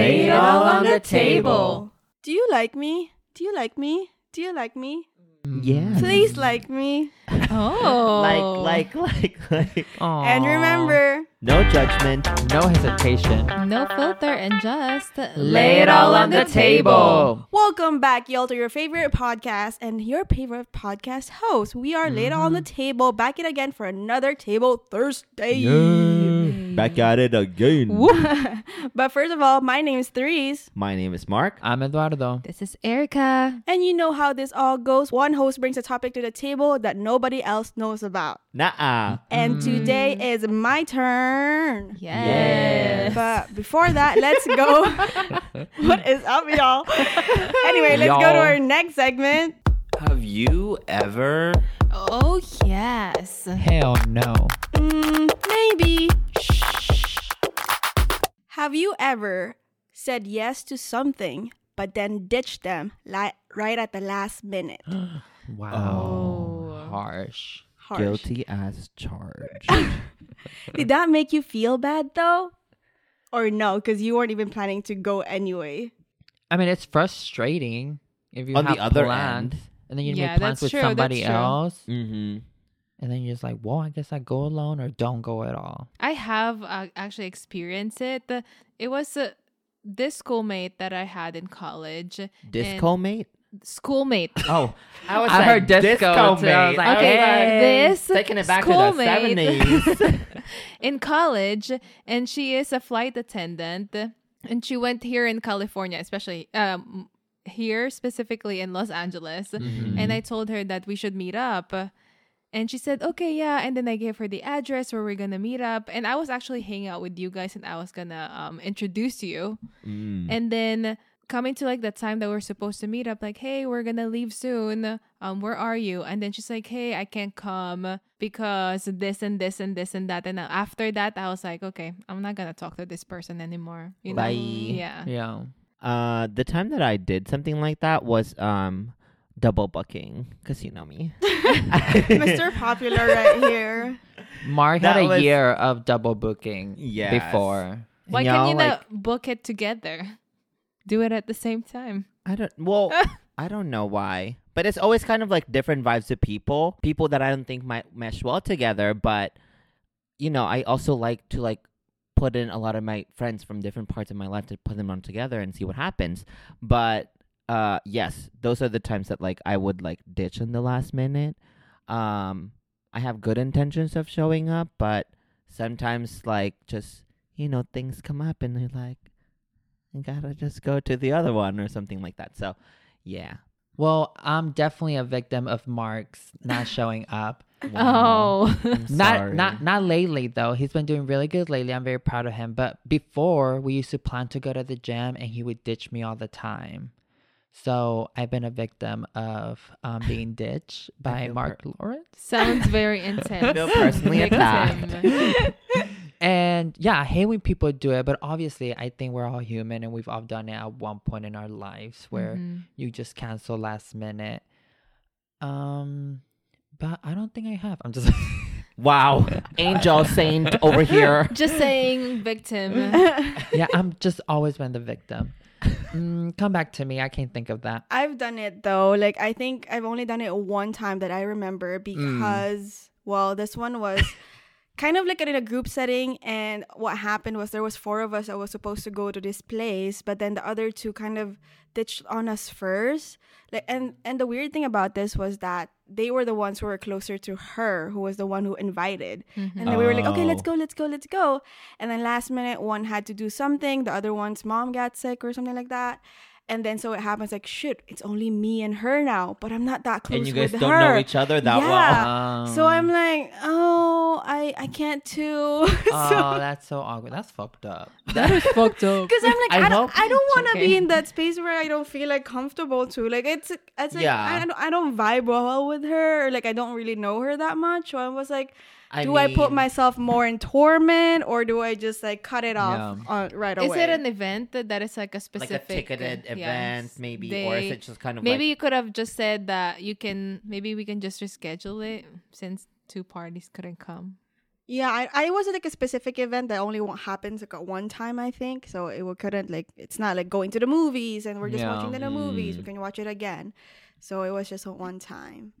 Lay it all on the table. Do you like me? Do you like me? Do you like me? Yeah. Please like me. Oh. Like, like, like, like. And remember, No judgment. no hesitation. No filter and just Lay it all on the table. welcome back, y'all, to your favorite podcast and your favorite podcast host. We are laid on the mm-hmm. table, back it again for another Table Thursday. Back at it again. But first of all, my name is Therese. My name is Mark. I'm Eduardo. This is Erica. And you know how this all goes. One host brings a topic to the table that nobody else knows about. Nah. And today is my turn. Yes. But before that, let's go. what is up, y'all? anyway, let's go to our next segment. Have you ever? Oh yes. Hell no. Mm, maybe. Shh. Have you ever said yes to something but then ditched them like right at the last minute? Wow. Harsh. Harsh. Guilty as charged. Did that make you feel bad though? Or no, because you weren't even planning to go anyway. I mean, it's frustrating if you On the have other plans, end. and then you Yeah, make plans that's with true, somebody that's true. else, mm-hmm. and then you're just like, well, I guess I go alone or don't go at all. I have uh, actually experienced it. It was uh, this schoolmate that I had in college. Disco mate? Schoolmate. Oh, I was I like, heard disco, too. I was like, Okay, Hey, this Taking it back to the schoolmate 70s. in college, and she is a flight attendant, and she went here in California, especially um here specifically in Los Angeles. Mm-hmm. And I told her that we should meet up. And she said, okay, yeah. And then I gave her the address where we're going to meet up. And I was actually hanging out with you guys and I was going to um, introduce you. Mm. And then coming to like the time that we're supposed to meet up, like, hey, we're gonna leave soon. Um, where are you? And then she's like, hey, I can't come because this and this and this and that. And after that, I was like, okay, I'm not gonna talk to this person anymore. You know? Bye. Yeah. Yeah. Uh, the time that I did something like that was um double booking because you know me. Mr. Popular right here. Mark That had a was- year of double booking Yes. before. Why You can know, you like, not book it together? Do it at the same time. I don't. Well, I don't know why, but it's always kind of like different vibes of people. People that I don't think might mesh well together, but you know, I also like to like put in a lot of my friends from different parts of my life to put them on together and see what happens. But uh, yes, those are the times that like I would like ditch in the last minute. Um, I have good intentions of showing up, but sometimes like just you know things come up and they're like. I gotta just go to the other one or something like that. So, yeah. Well, I'm definitely a victim of Mark's not showing up. Oh. Not not not lately though. He's been doing really good lately. I'm very proud of him. But before we used to plan to go to the gym and he would ditch me all the time. So I've been a victim of um, being ditched by Mark per- Lawrence. Sounds very intense. feel personally Victim. attacked. And yeah, I hate when people do it, but obviously I think we're all human and we've all done it at one point in our lives where Mhm. you just cancel last minute. Um but I don't think I have. I'm just wow. Angel saint over here. Just saying, victim. yeah, I'm just always been the victim. Mm, come back to me. I can't think of that. I've done it though. Like I think I've only done it one time that I remember because well, this one was kind of like in a group setting and what happened was there was four of us that was supposed to go to this place, but then the other two kind of ditched on us first. Like and and the weird thing about this was that they were the ones who were closer to her, who was the one who invited. Mm-hmm. And then we were like, okay, let's Oh. go, let's go, let's go. And then last minute, one had to do something. The other one's mom got sick or something like that. And then so it happens like, shit, it's only me and her now, but I'm not that close to her. And you guys with don't her. know each other that Yeah. well. So Um, I'm like, oh, I I can't too. Oh, that's so awkward. That's fucked up. that is fucked up. Because I'm like, I I, don't, I don't want to okay. be in that space where I don't feel like comfortable to. Like it's, it's like Yeah. I, don't, I don't vibe well with her. Or like I don't really know her that much. So I was like, I do I put myself more in torment or do I just like cut it off Yeah. on, right Is away? Is it an event that, that is like a specific like a ticketed uh, event, yes, maybe, or is it just kind of Maybe like you could have just said that you can. Maybe we can just reschedule it since two parties couldn't come. Yeah, I, I was at like a specific event that only one happens like at one time, I think. So it couldn't like it's not like going to the movies and we're just Yeah. watching the movies. We Mm. can watch it again. So it was just a one time.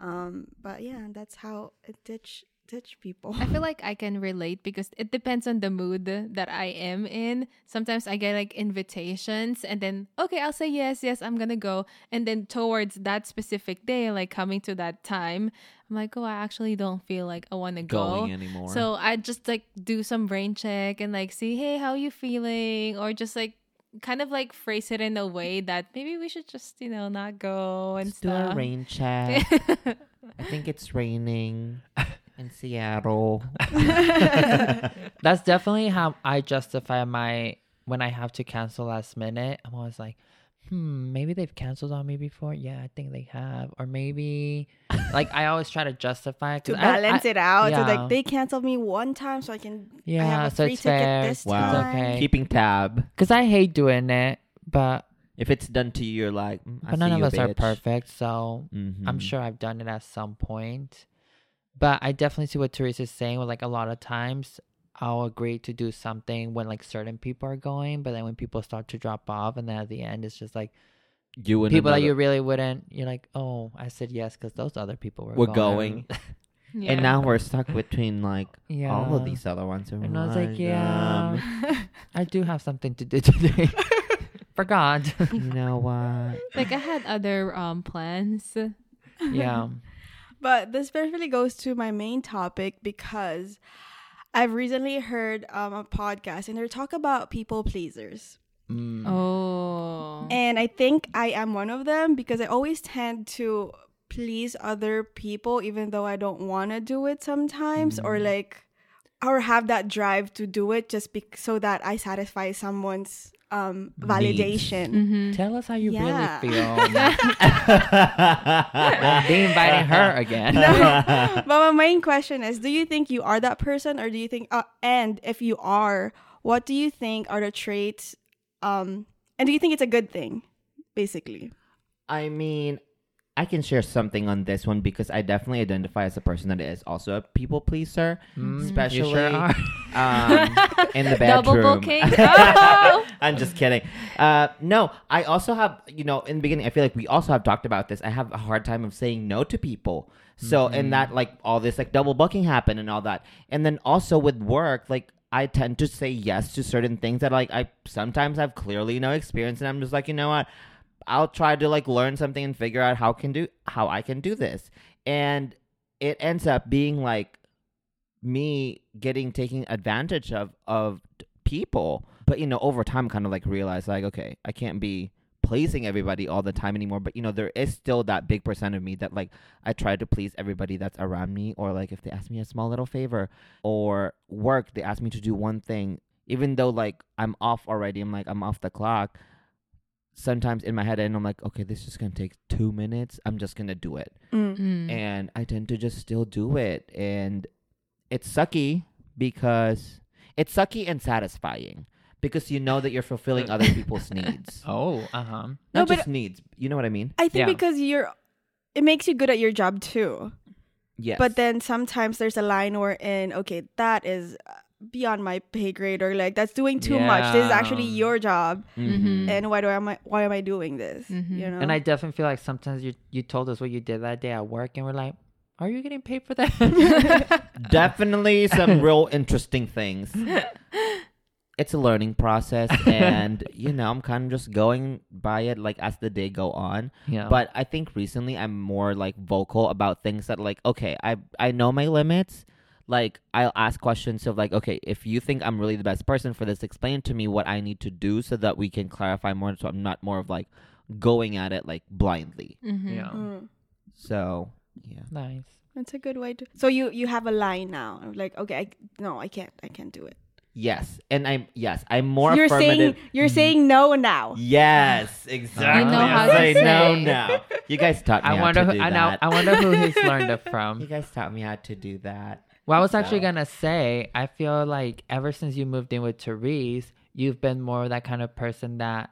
Um, but yeah, that's how it ditch ditch people. I feel like I can relate because it depends on the mood that I am in. Sometimes I get like invitations and then, okay, I'll say yes, yes, I'm gonna go. And then towards that specific day, like coming to that time, I'm like, oh, I actually don't feel like I wanna go. Anymore. So I just like do some brain check and like see, hey, how you feeling? Or just like kind of like phrase it in a way that maybe we should just, you know, not go and Let's do a stuff. rain check. I think it's raining in Seattle. That's definitely how I justify my when I have to cancel last minute. I'm always like, hmm, maybe they've canceled on me before. Yeah, I think they have. Or maybe, like, I always try to justify it to 'cause I- balance I- it out. So yeah. like they canceled me one time so I can yeah, I Yeah, have a so free it's ticket fair. this Wow. time. okay. Keeping tab. Because I hate doing it, but If it's done to you, you're like, mm, I but see none of you, us are perfect. So Mhm. I'm sure I've done it at some point. But I definitely see what Therese's saying. With like a lot of times, I'll agree to do something when like certain people are going, but then when people start to drop off, and then at the end, it's just like You and people that you really wouldn't. You're like, oh, I said yes because those other people were We're going. Yeah. And now we're stuck between like yeah, all of these other ones. And I was like, um, yeah, I do have something to do today. Forgot. you know what? like I had other um plans. yeah. But this perfectly goes to my main topic because I've recently heard um, a podcast and they talk about people pleasers. Mm. Oh. And I think I am one of them because I always tend to please other people even though I don't want to do it sometimes or Mm. like or have that drive to do it just be- so that I satisfy someone's um validation. Mm-hmm. Tell us how you Yeah. really feel. Won't be inviting her again. but my main question is do you think you are that person or do you think uh, and if you are what do you think are the traits um and do you think it's a good thing basically I mean, I can share something on this one because I definitely identify as a person that is also a people pleaser, Mm, you especially sure are. um, in the bedroom. Double booking. Oh! I'm just kidding. Uh, no, I also have, you know, in the beginning, I feel like we also have talked about this. I have a hard time of saying no to people. So, and that, like, all this, like, double booking happened and all that. And then also with work, like, I tend to say yes to certain things that, like, I sometimes have clearly no experience. And I'm just like, you know what? I'll try to, like, learn something and figure out how can do, how I can do this. And it ends up being, like, me getting taking advantage of of people. But you know over time kind of like realize like okay i can't be pleasing everybody all the time anymore. But you know there is still that big percent of me that like i try to please everybody that's around me. Or like if they ask me a small little favor or work they ask me to do one thing. Even though like i'm off already i'm like i'm off the clock sometimes in my head and i'm like okay this is gonna take two minutes i'm just gonna do it Mm. Mm. and I tend to just still do it. And it's sucky because it's sucky and satisfying because you know that you're fulfilling other people's needs. Oh, uh huh. No, Not but- just needs. You know what I mean? i think Yeah. because you're it makes you good at your job too Yes. but then sometimes there's a line where in okay that is beyond my pay grade or like that's doing too much this is actually your job Mhm. and why do I am I why am I doing this Mhm. you know And I definitely feel like sometimes you you told us what you did that day at work, and we're like, "Are you getting paid for that?" definitely some real interesting things. It's a learning process, and you know, I'm kind of just going by it like as the day go on. yeah. But I think recently I'm more like vocal about things that like okay, I I know my limits. Like I'll ask questions of like okay, if you think I'm really the best person for this, explain to me what I need to do so that we can clarify more. So I'm not more of like going at it like blindly. Mhm. yeah. Mm. So yeah, Nice. That's a good way to. So you you have a line now. of Like okay, I, no, I can't. I can't do it. yes, and I'm yes, I'm more you're saying you're saying no now. Yes, exactly. You know I how to say no now. You guys taught me I how wonder. to Who, do I know. I wonder who he's learned it you guys taught me how to do that. Well, I was actually So- gonna say, I feel like ever since you moved in with Therese, you've been more that kind of person that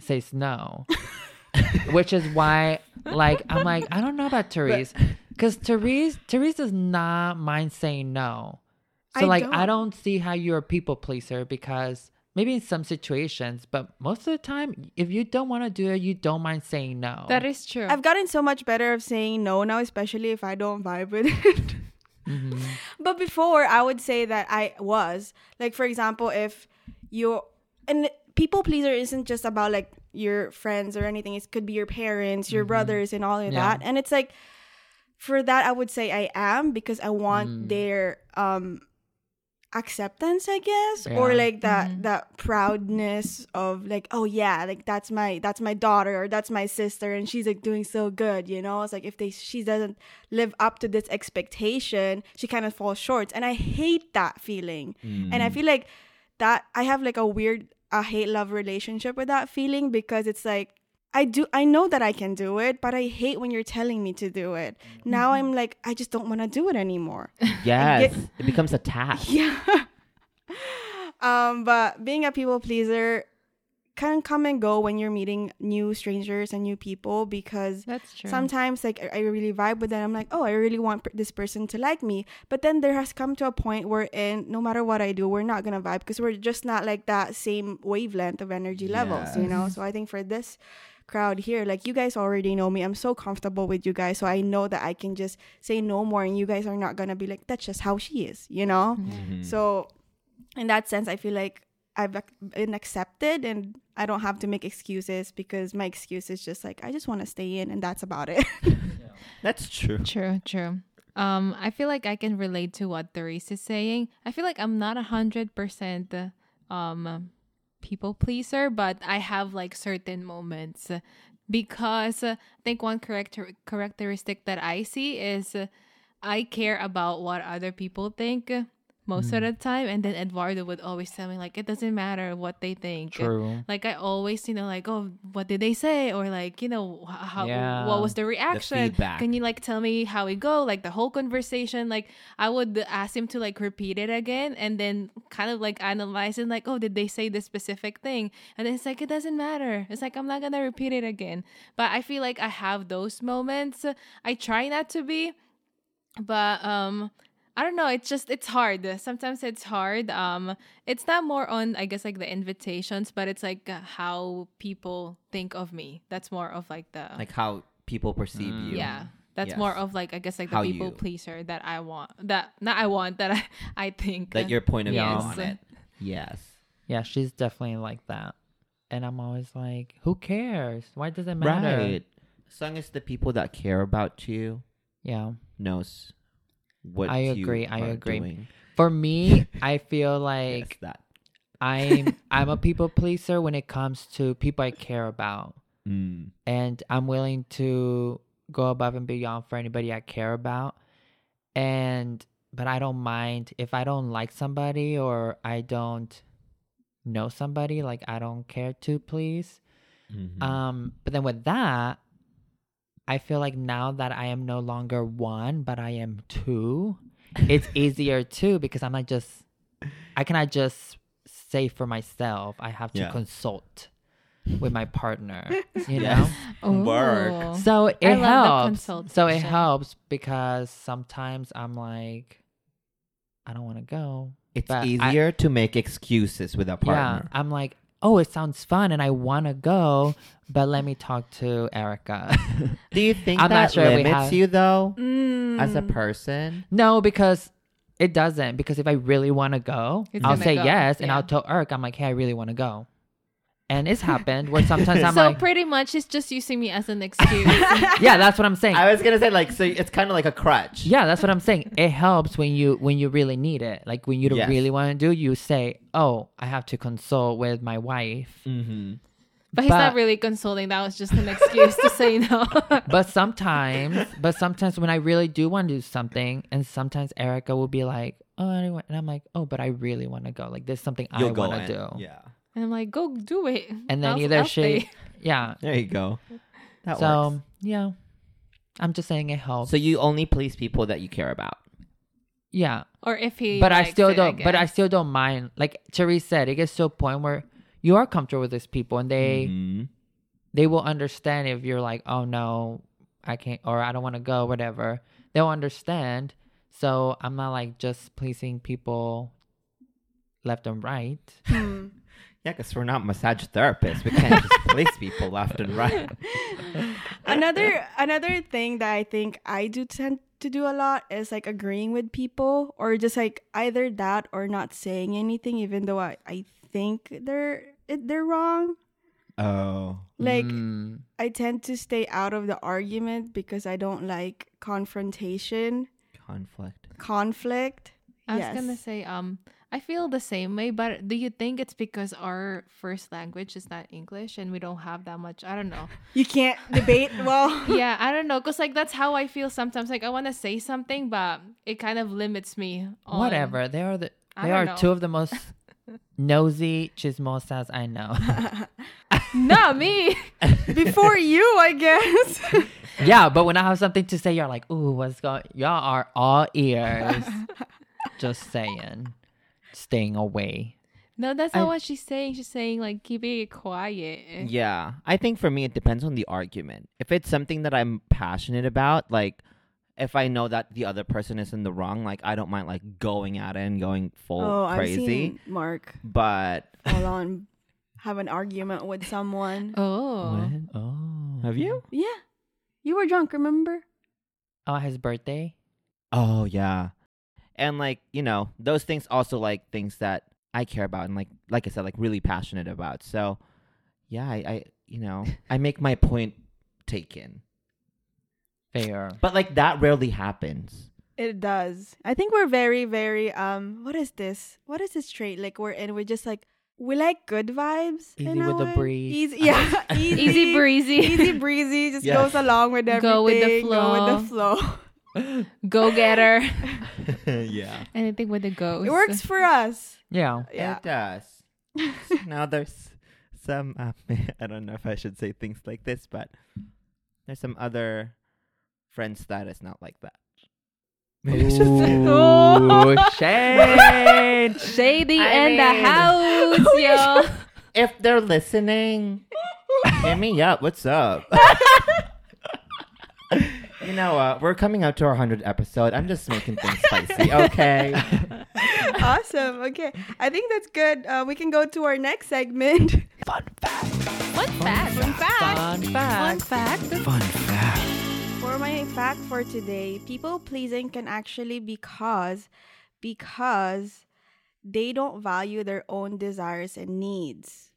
says no. Which is why, like, I'm like, I don't know about Therese, because Therese, Therese does not mind saying no. So I like I don't. don't see how you're a people pleaser because maybe in some situations, but most of the time, if you don't want to do it, you don't mind saying no. That is true. I've gotten so much better of saying no now, especially if I don't vibe with it. Mhm. But before, I would say that I was like, for example, if you and people pleaser isn't just about like your friends or anything. It could be your parents, your brothers, and all of Yeah. that. And it's like for that, I would say I am because I want Mm. their um acceptance, I guess, or like that Mhm. that proudness of like, oh yeah, like that's my that's my daughter or that's my sister, and she's like doing so good, you know. It's like if they she doesn't live up to this expectation, she kind of falls short, and I hate that feeling, and I feel like that I have like a weird a hate love relationship with that feeling because it's like. I do I know that I can do it, but I hate when you're telling me to do it. Now I'm like I just don't want to do it anymore. Yes, get- it becomes a task. Yeah. um, but being a people pleaser can come and go when you're meeting new strangers and new people because That's true. sometimes like I- I really vibe with them. I'm like, oh, I really want this person to like me. But then there has come to a point where, in no matter what I do, we're not gonna vibe because we're just not like that same wavelength of energy levels, you know. So I think for this crowd here, like you guys already know me. I'm so comfortable with you guys, so I know that I can just say no more, and you guys are not gonna be like, that's just how she is, you know. Mhm. So, in that sense, I feel like I've been accepted and I don't have to make excuses because my excuse is just like, I just want to stay in and that's about it. That's true. True, true. Um, I feel like I can relate to what Therese is saying. I feel like I'm not a hundred percent um people pleaser, but I have like certain moments. Because uh, I think one character characteristic that I see is uh, I care about what other people think most of the time, and then Eduardo would always tell me like it doesn't matter what they think. True. Like I always, you know, like oh, what did they say, or like you know, how Yeah. what was the reaction? feedback. Can you like tell me how it go? Like the whole conversation. Like I would ask him to like repeat it again, and then kind of like analyze it. Like oh, did they say this specific thing? And then it's like it doesn't matter. It's like I'm not gonna repeat it again. But I feel like I have those moments. I try not to be, but um. I don't know. It's just it's hard. Sometimes it's hard. Um, it's not more on I guess like the invitations, but it's like uh, how people think of me. That's more of like the Like how people perceive Mm. you. yeah. That's Yes. more of like I guess like the How people you- pleaser that I want. That not I want that I I think That your point of view Yes. on it. Yes. Yeah, she's definitely like that. And I'm always like, who cares? Why does it matter? Right. As long as the people that care about you Yeah. knows what I agree, I agree. doing. For me, I feel Yes, like that. I'm I'm a people pleaser when it comes to people I care about. Mm. and I'm willing to go above and beyond for anybody I care about. And but I don't mind if I don't like somebody or I don't know somebody, like I don't care to please. Mhm. Um, but then with that, I feel like now that I am no longer one, but I am two, it's easier too because I'm not just I cannot just say for myself. I have to Yeah. consult with my partner. You know? Work. So it I helps. So it helps because sometimes I'm like, I don't want to go. It's But I- easier to make excuses with a partner. Yeah, I'm like, oh, it sounds fun and I want to go, but let me talk to Erica. Do you think I'm that not sure we limits have- you though Mm. as a person? no, because it doesn't. Because if I really want to go, It's I'll say go, yes and. I'll tell Eric, I'm like, hey, I really want to go. And it's happened where sometimes I'm so like, pretty much it's just using me as an excuse. yeah, that's what I'm saying. I was gonna say like so it's kind of like a crutch. Yeah, that's what I'm saying. It helps when you when you really need it. Like when you don't Yes. really want to do, you say, "Oh, I have to consult with my wife." Mm-hmm. but he's not really consulting. That was just an excuse to say no. But sometimes, but sometimes when I really do want to do something, and sometimes Erica will be like, "Oh, I don't want-" and I'm like, "Oh, but I really want to go. Like there's something I You'll go want to do." Yeah. And I'm like, go do it. And then I'll- either I'll she, stay. yeah. There you go. That so works. yeah, I'm just saying it helps. So you only please people that you care about. yeah, or if he, but I still it, don't. but I still don't mind. Like Therese said, it gets to a point where you are comfortable with these people, and they. Mhm. they will understand if you're like, oh no, I can't, or I don't want to go, whatever. They'll understand. So I'm not like just pleasing people left and right. Yeah, because we're not massage therapists. We can't just place people left and right. another another thing that I think I do tend to do a lot is like agreeing with people or just like either that or not saying anything even though I, I think they're they're wrong. Oh. Like Mm. I tend to stay out of the argument because I don't like confrontation, Conflict. conflict. I was Yes. gonna say, um, I feel the same way, but do you think it's because our first language is not English and we don't have that much? I don't know. You can't debate well. yeah, I don't know, cause like that's how I feel sometimes. Like I want to say something, but it kind of limits me. On, Whatever. They are the they are know. two of the most nosy chismosas I know. Not me. Before you, I guess. yeah, but when I have something to say, you're like, ooh, what's going Y'all are all ears. Just saying. Staying away. No, that's I- not what she's saying. She's saying like keeping it quiet. Yeah. I think for me, it depends on the argument. If it's something that I'm passionate about, like if I know that the other person is in the wrong, like I don't mind like going at it and going full oh, I've crazy. seen Mark But full on have an argument with someone. Oh. When? Oh. have you? Yeah. You were drunk, remember? Oh, his birthday? Oh yeah. And like, you know, those things also like things that I care about and like like I said, like really passionate about. So yeah, I, I you know, I make my point taken. Fair. But like that rarely happens. It does. I think we're very, very um what is this? What is this trait? Like we're in we're just like we like good vibes. Easy with the way. breeze. Easy yeah. easy, Easy breezy. Easy breezy. Just Yes. goes along with everything. Go with the flow. Go with the flow. Go getter. yeah. Anything with a ghost. it works for us. Yeah. Yeah. It does. now there's some uh, I don't know if I should say things like this, but there's some other friends that is not like that. Maybe it's just- Ooh, shade. Shady I in the house, yo. if they're listening, hit me up. What's up? You know what? We're coming out to our 100th episode. I'm just making things spicy, okay? awesome. Okay. I think that's good. Uh, we can go to our next segment. Fun fact. Fun fact. Fun fact. Fun fact. Fun fact. For my fact for today, people pleasing can actually be cause because they don't value their own desires and needs.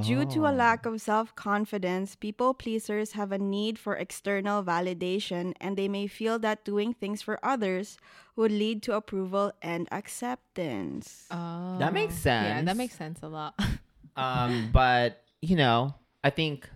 Due to a Oh. lack of self confidence, people pleasers have a need for external validation and they may feel that doing things for others would lead to approval and acceptance. Oh. That makes sense. Yeah, that makes sense a lot. Um, but you know, I think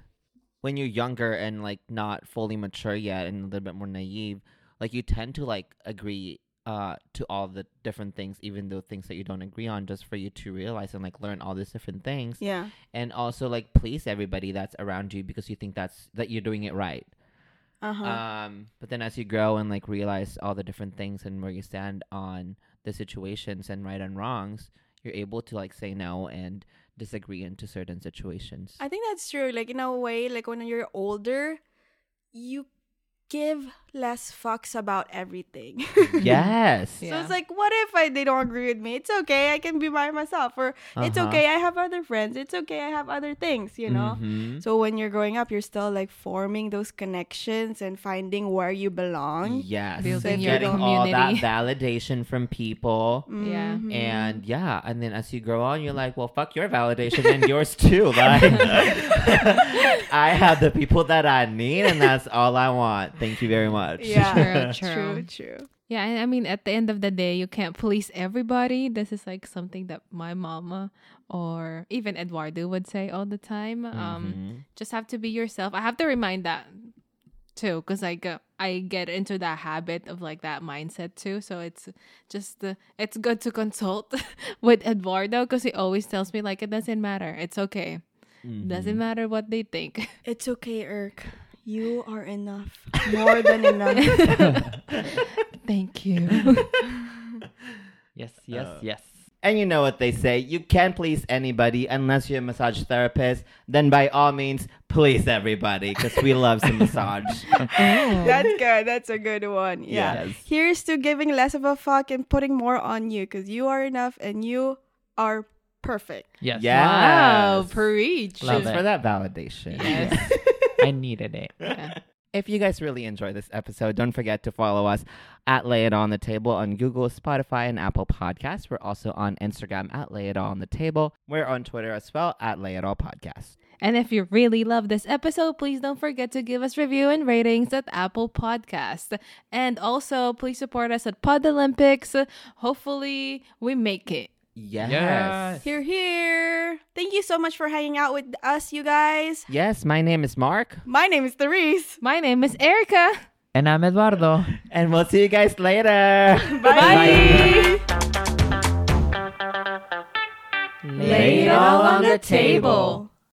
when you're younger and like not fully mature yet and a little bit more naive, like you tend to like agree uh to all the different things, even though things that you don't agree on, just for you to realize and like learn all these different things, Yeah. and also like please everybody that's around you because you think that's that you're doing it right. Uh huh. Um, but then as you grow and like realize all the different things and where you stand on the situations and right and wrongs, you're able to like say no and disagree into certain situations. I think that's true. Like in a way, like when you're older, you give less fucks about everything. yes. So Yeah. it's like, what if I they don't agree with me? It's okay. I can be by myself. Or it's Uh-huh. okay. I have other friends. It's okay. I have other things. You know. Mhm. So when you're growing up, you're still like forming those connections and finding where you belong. Yes. Building your Getting all that validation from people. Yeah. Mhm. And yeah, and then as you grow on, you're like, well, fuck your validation and yours too. Like, I have the people that I need, and that's all I want. Thank you very much. yeah, True, true, true. true. Yeah, and I mean, at the end of the day, you can't police everybody. This is like something that my mama or even Eduardo would say all the time. Um, Mhm. just have to be yourself. I have to remind that too, because like uh, I get into that habit of like that mindset too. So it's just uh, it's good to consult with Eduardo because he always tells me like it doesn't matter. It's okay. Doesn't Mhm. matter what they think. It's okay, Irk. You are enough. More than enough. Thank you. Yes, yes, Uh, yes. And you know what they say, you can't please anybody unless you're a massage therapist. Then by all means, please everybody, because we love some massage. That's good. That's a good one. Yeah. Yes. Here's to giving less of a fuck and putting more on you because you are enough and you are perfect. Yes. Yeah. Wow, Yes. preach. Love Cheers it. for that validation. Yes. I needed it. Yeah. If you guys really enjoy this episode, don't forget to follow us at Lay It On the Table on Google, Spotify, and Apple Podcasts. We're also on Instagram at Lay It All on the Table. We're on Twitter as well at Lay It All Podcast. And if you really love this episode, please don't forget to give us review and ratings at Apple Podcast. And also, please support us at Pod Olympics. Hopefully, we make it. Yes. Yes. Here, here. Thank you so much for hanging out with us, you guys. Yes, my name is Mark, My name is Therese. My name is Erica. And I'm Eduardo. and we'll see you guys later. Bye. Lay it all on the table.